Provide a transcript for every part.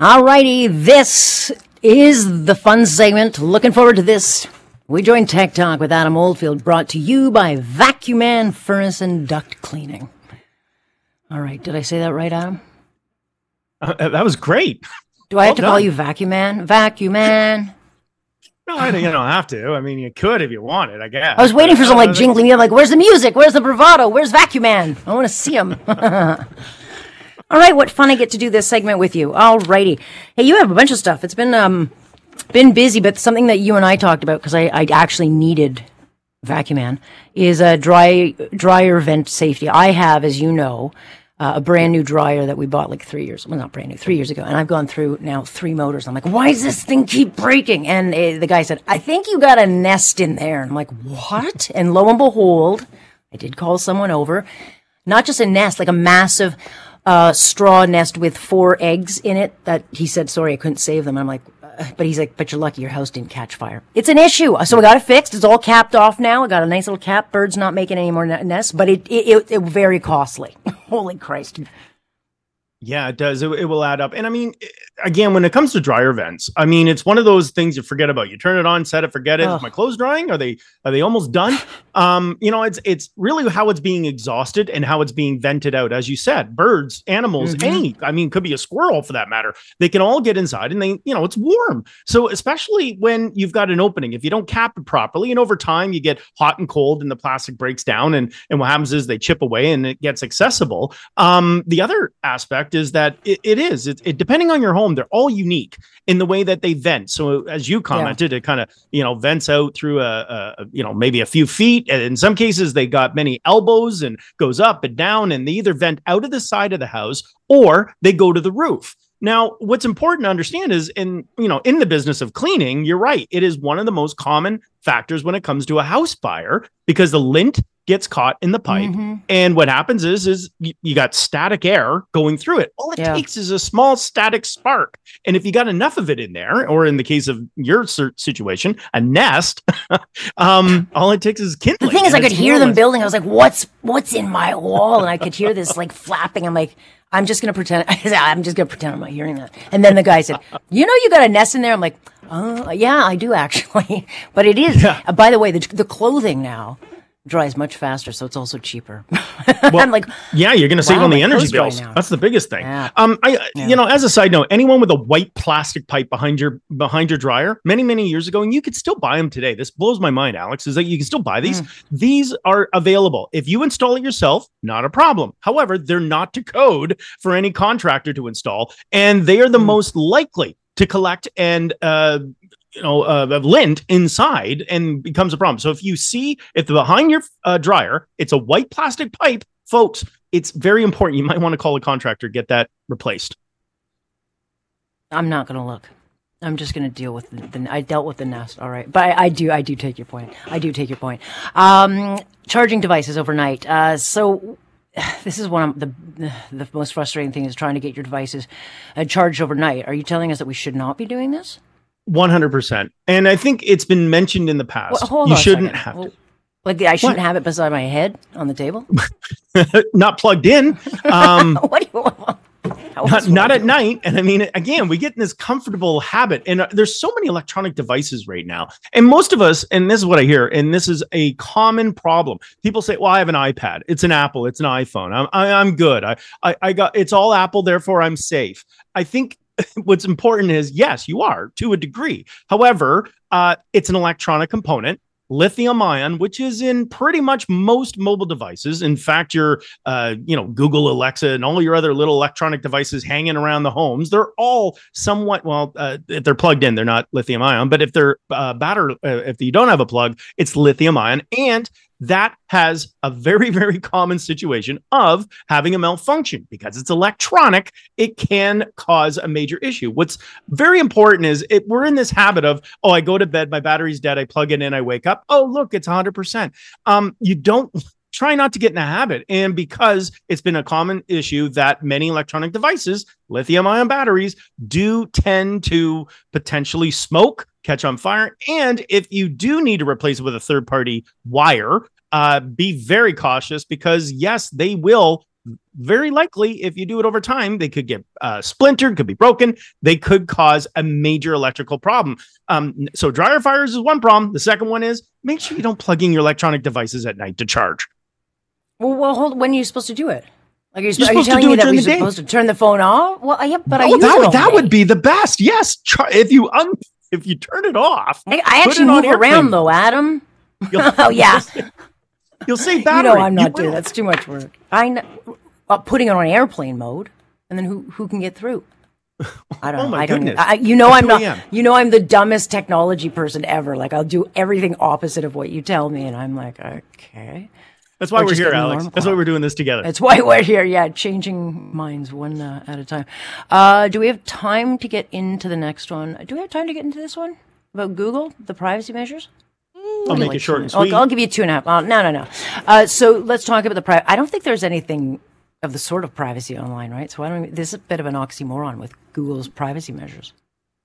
Alrighty, this is the fun segment. Looking forward to this. We join Tech Talk with Adam Oldfield, brought to you by Vacuman Furnace and Duct Cleaning. All right, did I say that right, Adam? Uh, that was great. Do I have to call you Vacuum Man? Vacuum Man. No, I, you don't have to. I mean, you could if you wanted, I guess. I was waiting for some like Uh, jingling. You're like, where's the music? Where's the bravado? Where's Vacuum Man? I want to see him. All right, what fun I get to do this segment with you. All righty. Hey, you have a bunch of stuff. It's been um been busy, but something that you and I talked about because I, I actually needed Vacuum Man is a dry dryer vent safety. I have, as you know, uh, a brand new dryer that we bought like three years, well, not brand new, three years ago. And I've gone through now three motors. I'm like, why does this thing keep breaking? And uh, the guy said, I think you got a nest in there. And I'm like, what? And lo and behold, I did call someone over, not just a nest, like a massive, uh, straw nest with four eggs in it that he said, sorry, I couldn't save them. I'm like, uh, but he's like, but you're lucky your house didn't catch fire. It's an issue. So we got it fixed. It's all capped off now. I got a nice little cap. Birds not making any more nests, but it, it, it, it very costly. Holy Christ. Yeah, it does. It, it will add up. And I mean, again, when it comes to dryer vents, I mean, it's one of those things you forget about. You turn it on, set it, forget it. Ugh. Is my clothes drying? Are they are they almost done? Um, you know, it's it's really how it's being exhausted and how it's being vented out. As you said, birds, animals, Mhm. any, I mean, could be a squirrel for that matter. They can all get inside and they, you know, it's warm. So especially when you've got an opening, if you don't cap it properly, and over time you get hot and cold and the plastic breaks down and and what happens is they chip away and it gets accessible. Um, the other aspect is that it, it is it, it depending on your home, they're all unique in the way that they vent. So as you commented, it kind of you know vents out through a, a a, you know maybe a few feet, and in some cases they got many elbows and goes up and down, and they either vent out of the side of the house or they go to the roof. Now, what's important to understand is in you know in the business of cleaning, you're right. It is one of the most common factors when it comes to a house fire because the lint gets caught in the pipe Mhm. and what happens is, is you, you got static air going through it. All it Yeah. takes is a small static spark. And if you got enough of it in there, or in the case of your situation, a nest, um, all it takes is kindling. The thing is, I could hear them less- building. I was like, "What's what's in my wall?" And I could hear this like flapping. I'm like, "I'm just gonna pretend." I said, "I'm just gonna pretend I'm not hearing that." And then the guy said, "You know, you got a nest in there." I'm like, "Uh, yeah, I do actually." but it is. Yeah. uh, by the way, the the clothing now dries much faster, so it's also cheaper. I'm like, Yeah, you're going to save Wow, on the energy bills. That's the biggest thing. Yeah. Um, I, Yeah. you know, as a side note, anyone with a white plastic pipe behind your behind your dryer, many many years ago, and you could still buy them today. This blows my mind, Alex. Is that you can still buy these? Mm. These are available if you install it yourself. Not a problem. However, they're not to code for any contractor to install, and they are the Mm. most likely to collect and uh, you know uh, lint inside and becomes a problem. So if you see if behind your uh, dryer it's a white plastic pipe, folks, it's very important. You might want to call a contractor get that replaced. I'm not gonna look. I'm just gonna deal with the, the I dealt with the nest, all right. But I, I do I do take your point. I do take your point. Um, charging devices overnight. Uh, so this is one of the the most frustrating thing is trying to get your devices uh, charged overnight. Are you telling us that we should not be doing this? One hundred percent. And I think it's been mentioned in the past. Well, hold you on shouldn't have Well, Like I shouldn't What? have it beside my head on the table. not plugged in. Um, what do you want? Not, not at night. And I mean, again, we get in this comfortable habit, and uh, there's so many electronic devices right now. And most of us, and this is what I hear, and this is a common problem. People say, "Well, I have an iPad. It's an Apple. It's an iPhone. I'm I, I'm good. I, I I got it's all Apple, therefore I'm safe." I think what's important is yes, you are to a degree. However, uh, it's an electronic component. Lithium ion, which is in pretty much most mobile devices. In fact, your uh, you know, Google Alexa and all your other little electronic devices hanging around the homes, they're all somewhat well, uh, if they're plugged in, they're not lithium ion, but if they're uh, battery, uh, if you don't have a plug, it's lithium ion and that has a very, very common situation of having a malfunction because it's electronic. It can cause a major issue. What's very important is it, we're in this habit of, oh, I go to bed, my battery's dead, I plug it in, I wake up, oh, look, it's 100%. Um, you don't try not to get in a habit. And because it's been a common issue that many electronic devices, lithium ion batteries, do tend to potentially smoke, catch on fire. And if you do need to replace it with a third party wire, uh, be very cautious because, yes, they will. Very likely, if you do it over time, they could get uh, splintered, could be broken. They could cause a major electrical problem. Um, so, dryer fires is one problem. The second one is make sure you don't plug in your electronic devices at night to charge. Well, well, hold. When are you supposed to do it? Like, are you, are you telling me that we're supposed to turn the phone off? Well, yeah, but oh, I that would that would be the best. Yes, try, if you un, if you turn it off. I, I actually move around though, Adam. oh yeah, you'll save battery. You know I'm not doing that's too much work. I know, uh, putting it on airplane mode, and then who who can get through? I don't. oh I don't. I, you know, I'm not. You know, I'm the dumbest technology person ever. Like, I'll do everything opposite of what you tell me, and I'm like, okay. That's why we're, we're here, Alex. That's why we're doing this together. That's why we're here. Yeah, changing minds one uh, at a time. Uh, do we have time to get into the next one? Do we have time to get into this one about Google, the privacy measures? I'll make like it short and sweet. I'll, I'll, give you two and a half. Uh, no, no, no. Uh, so let's talk about the privacy. I don't think there's anything of the sort of privacy online, right? So I don't. This is a bit of an oxymoron with Google's privacy measures.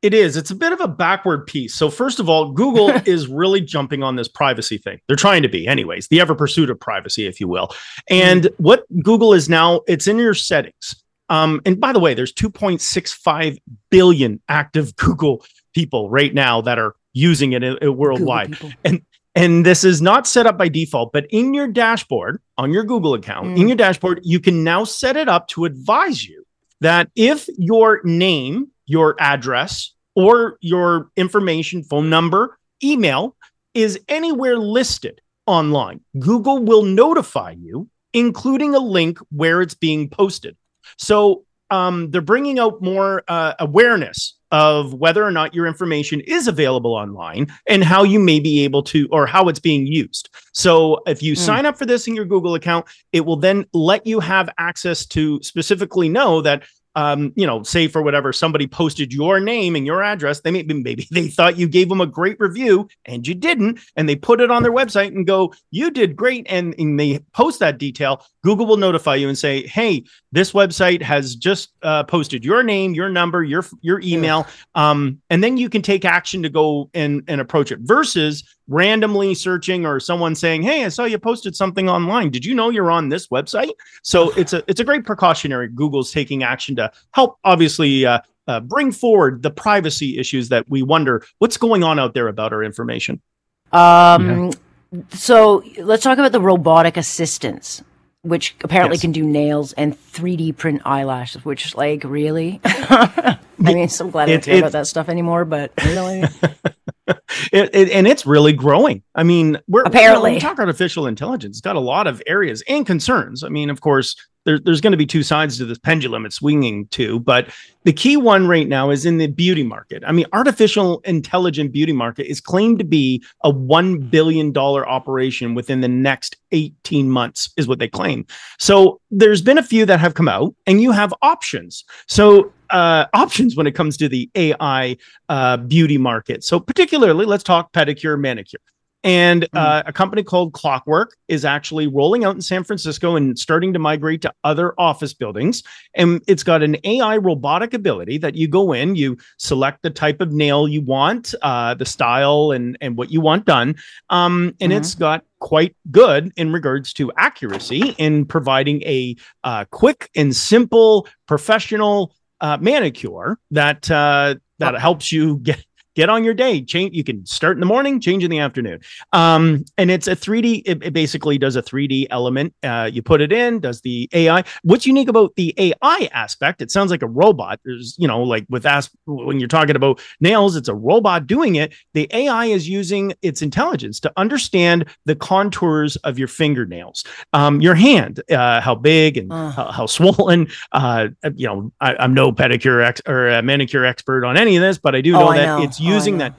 It is. It's a bit of a backward piece. So, first of all, Google is really jumping on this privacy thing. They're trying to be, anyways, the ever pursuit of privacy, if you will. And mm. what Google is now, it's in your settings. Um, and by the way, there's 2.65 billion active Google people right now that are using it uh, worldwide. And and this is not set up by default, but in your dashboard on your Google account, mm. in your dashboard, you can now set it up to advise you that if your name your address or your information, phone number, email is anywhere listed online, Google will notify you, including a link where it's being posted. So um, they're bringing out more uh, awareness of whether or not your information is available online and how you may be able to or how it's being used. So if you mm. sign up for this in your Google account, it will then let you have access to specifically know that um, you know, say for whatever somebody posted your name and your address, they maybe maybe they thought you gave them a great review and you didn't, and they put it on their website and go, "You did great," and, and they post that detail. Google will notify you and say, "Hey, this website has just uh, posted your name, your number, your your email," um, and then you can take action to go and and approach it. Versus randomly searching or someone saying, "Hey, I saw you posted something online. Did you know you're on this website?" So it's a it's a great precautionary. Google's taking action to help, obviously. Uh, uh, bring forward the privacy issues that we wonder what's going on out there about our information. Um, yeah. So let's talk about the robotic assistants, which apparently yes. can do nails and 3D print eyelashes. Which, like, really? I mean, I'm glad I don't care about that stuff anymore. But really, it, it, and it's really growing. I mean, we're apparently you know, we talk artificial intelligence. It's got a lot of areas and concerns. I mean, of course, there, there's going to be two sides to this pendulum it's swinging to, but the key one right now is in the beauty market. I mean, artificial intelligent beauty market is claimed to be a one billion dollar operation within the next 18 months, is what they claim. So there's been a few that have come out, and you have options. So uh, options when it comes to the AI uh, beauty market. So, particularly, let's talk pedicure, manicure. And hmm. uh, a company called Clockwork is actually rolling out in San Francisco and starting to migrate to other office buildings. And it's got an AI robotic ability that you go in, you select the type of nail you want, uh, the style, and and what you want done. Um, and mm-hmm. it's got quite good in regards to accuracy in providing a uh, quick and simple professional uh, manicure that uh, that helps you get get on your day. Change. You can start in the morning, change in the afternoon. Um, and it's a 3D. It, it basically does a 3D element. Uh, you put it in, does the AI. What's unique about the AI aspect? It sounds like a robot. There's, you know, like with as when you're talking about nails, it's a robot doing it. The AI is using its intelligence to understand the contours of your fingernails, um, your hand, uh, how big and uh. how, how, swollen. Uh, you know, I, am no pedicure ex- or manicure expert on any of this, but I do know oh, that know. it's Oh, using that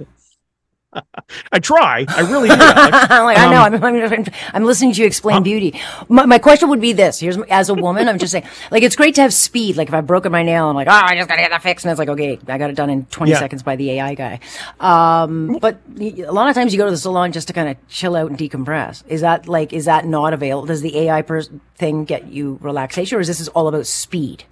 I try. I really do. Alex. I'm I know. I'm, I'm, I'm listening to you explain beauty. My, my question would be this: Here's as a woman, I'm just saying, like, it's great to have speed. Like, if I've broken my nail, I'm like, oh, I just gotta get that fixed, and it's like, okay, I got it done in 20 Yeah. seconds by the AI guy. Um, but a lot of times you go to the salon just to kind of chill out and decompress. Is that like, is that not available? Does the AI pers- thing get you relaxation, or is this is all about speed?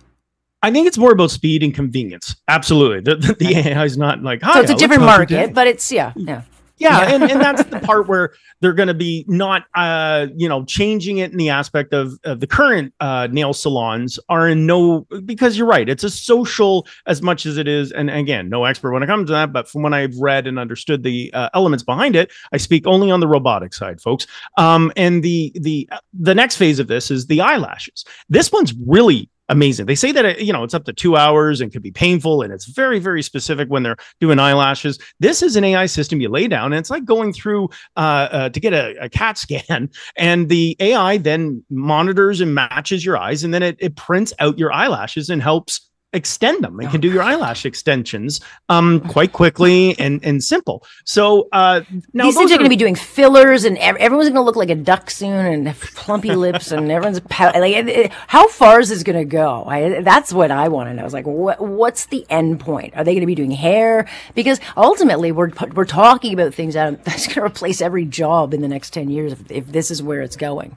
I think it's more about speed and convenience. Absolutely. The, the, the AI is not like, hi. So it's a different market, day?" but it's yeah, yeah. Yeah, and, and that's the part where they're going to be not, uh, you know, changing it in the aspect of, of the current uh, nail salons are in no because you're right, it's a social as much as it is, and again, no expert when it comes to that, but from when I've read and understood the uh, elements behind it, I speak only on the robotic side, folks. Um, and the the the next phase of this is the eyelashes. This one's really amazing. They say that it, you know it's up to two hours and could be painful, and it's very very specific when they're doing eyelashes. This is an AI system you lay down, and it's like going through uh, uh, to get a, a CAT scan, and the AI then monitors and matches your eyes, and then it, it prints out your eyelashes and helps extend them. It can do your eyelash extensions um quite quickly and and simple. So uh now These things those are going to be doing fillers, and ev- everyone's going to look like a duck soon, and plumpy lips, and everyone's pow- like. It, it- how far is this going to go? I, that's what I want to know. It's like, what, what's the end point? Are they going to be doing hair? Because ultimately, we're we're talking about things that that's going to replace every job in the next ten years if, if this is where it's going.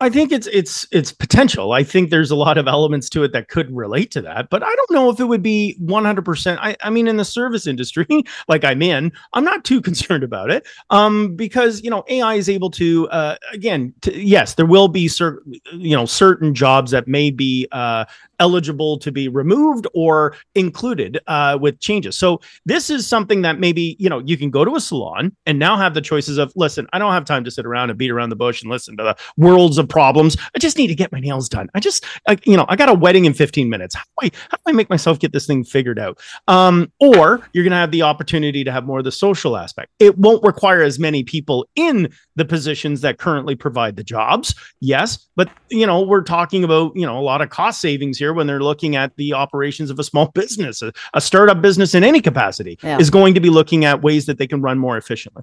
I think it's it's it's potential. I think there's a lot of elements to it that could relate to that, but I don't know if it would be 100%. I, I mean, in the service industry, like I'm in, I'm not too concerned about it, um, because you know AI is able to, uh, again, to, yes, there will be certain, you know, certain jobs that may be uh, eligible to be removed or included uh, with changes. So this is something that maybe you know you can go to a salon and now have the choices of listen, I don't have time to sit around and beat around the bush and listen to the worlds of problems. I just need to get my nails done. I just, I, you know, I got a wedding in 15 minutes. How do I, how do I make myself get this thing figured out? Um, or you're going to have the opportunity to have more of the social aspect. It won't require as many people in the positions that currently provide the jobs. Yes, but you know, we're talking about, you know, a lot of cost savings here when they're looking at the operations of a small business, a, a startup business in any capacity Yeah. is going to be looking at ways that they can run more efficiently.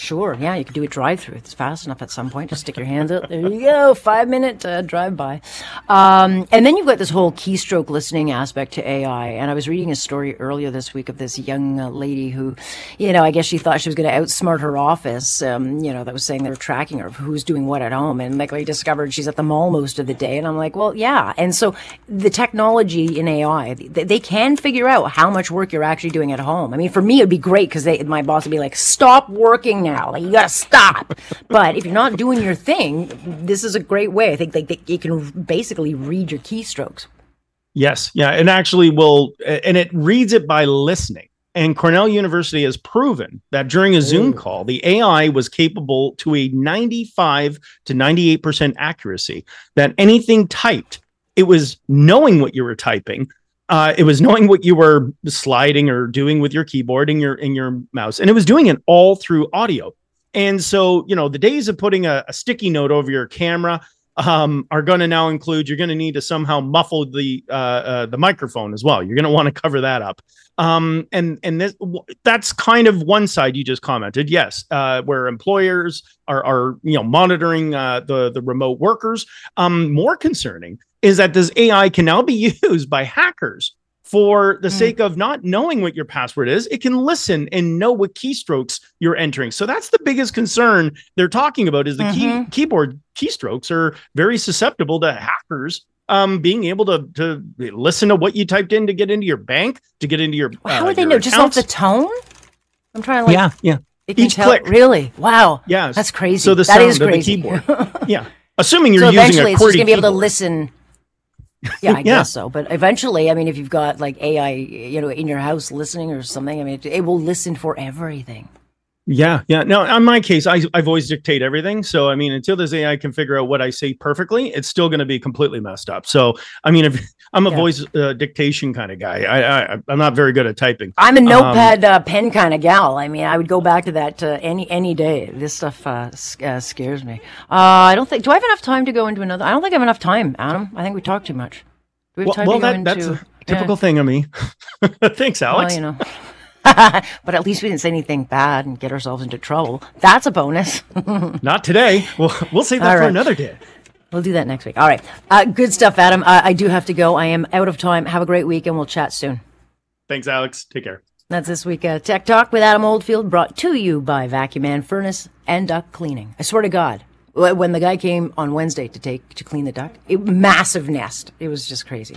Sure, yeah, you could do a drive-through. It's fast enough at some point. Just stick your hands out. There you go, five-minute uh, drive-by. Um, and then you've got this whole keystroke listening aspect to AI. And I was reading a story earlier this week of this young uh, lady who, you know, I guess she thought she was going to outsmart her office. Um, you know, that was saying they were tracking her who's doing what at home, and like we discovered she's at the mall most of the day. And I'm like, well, yeah. And so the technology in AI, they, they can figure out how much work you're actually doing at home. I mean, for me, it'd be great because my boss would be like, stop working now. Like, you gotta stop. but if you're not doing your thing, this is a great way. I think like they, it can basically read your keystrokes. Yes, yeah, and actually will, and it reads it by listening. And Cornell University has proven that during a Zoom oh. call, the AI was capable to a 95 to 98% accuracy. That anything typed, it was knowing what you were typing. Uh, it was knowing what you were sliding or doing with your keyboard and your and your mouse, and it was doing it all through audio. And so, you know, the days of putting a, a sticky note over your camera um, are going to now include you're going to need to somehow muffle the uh, uh, the microphone as well. You're going to want to cover that up. Um, and and this that's kind of one side you just commented. Yes, uh, where employers are are you know monitoring uh, the the remote workers. Um, more concerning is that this AI can now be used by hackers for the sake of not knowing what your password is, it can listen and know what keystrokes you're entering. So that's the biggest concern they're talking about is the key keyboard keystrokes are very susceptible to hackers um, being able to to listen to what you typed in to get into your bank, to get into your How uh, would they your know? Just off the tone? I'm trying to like. yeah, yeah. It can each tell- click. Really? Wow. Yeah, That's crazy. So the That sound is of the keyboard. yeah, assuming you're so using eventually a it's just QWERTY going to be able to listen. Yeah, I Yeah. guess so. But eventually, I mean, if you've got like AI, you know, in your house listening or something, I mean, it, it will listen for everything. Yeah, yeah. No, in my case, I, I've always dictate everything. So, I mean, until this AI can figure out what I say perfectly, it's still going to be completely messed up. So, I mean, if I'm a Yeah. voice uh, dictation kind of guy, I, I I'm not very good at typing. I'm a Um, notepad uh, pen kind of gal. I mean, I would go back to that uh, any any day. This stuff uh, uh, scares me. Uh, I don't think. Do I have enough time to go into another? I don't think I have enough time, Adam. I think we talked too much. Do we have Well, time well to go that, into? that's a typical thing of me. Thanks, Yeah. Alex. Well, you know. but at least we didn't say anything bad and get ourselves into trouble. That's a bonus. Not today. We'll, we'll save that All for right. another day. We'll do that next week. All right. Uh, good stuff, Adam. Uh, I do have to go. I am out of time. Have a great week, and we'll chat soon. Thanks, Alex. Take care. That's this week uh, Tech Talk with Adam Oldfield, brought to you by Vacuman Furnace and Duct Cleaning. I swear to God, when the guy came on Wednesday to take to clean the duct, it, massive nest. It was just crazy.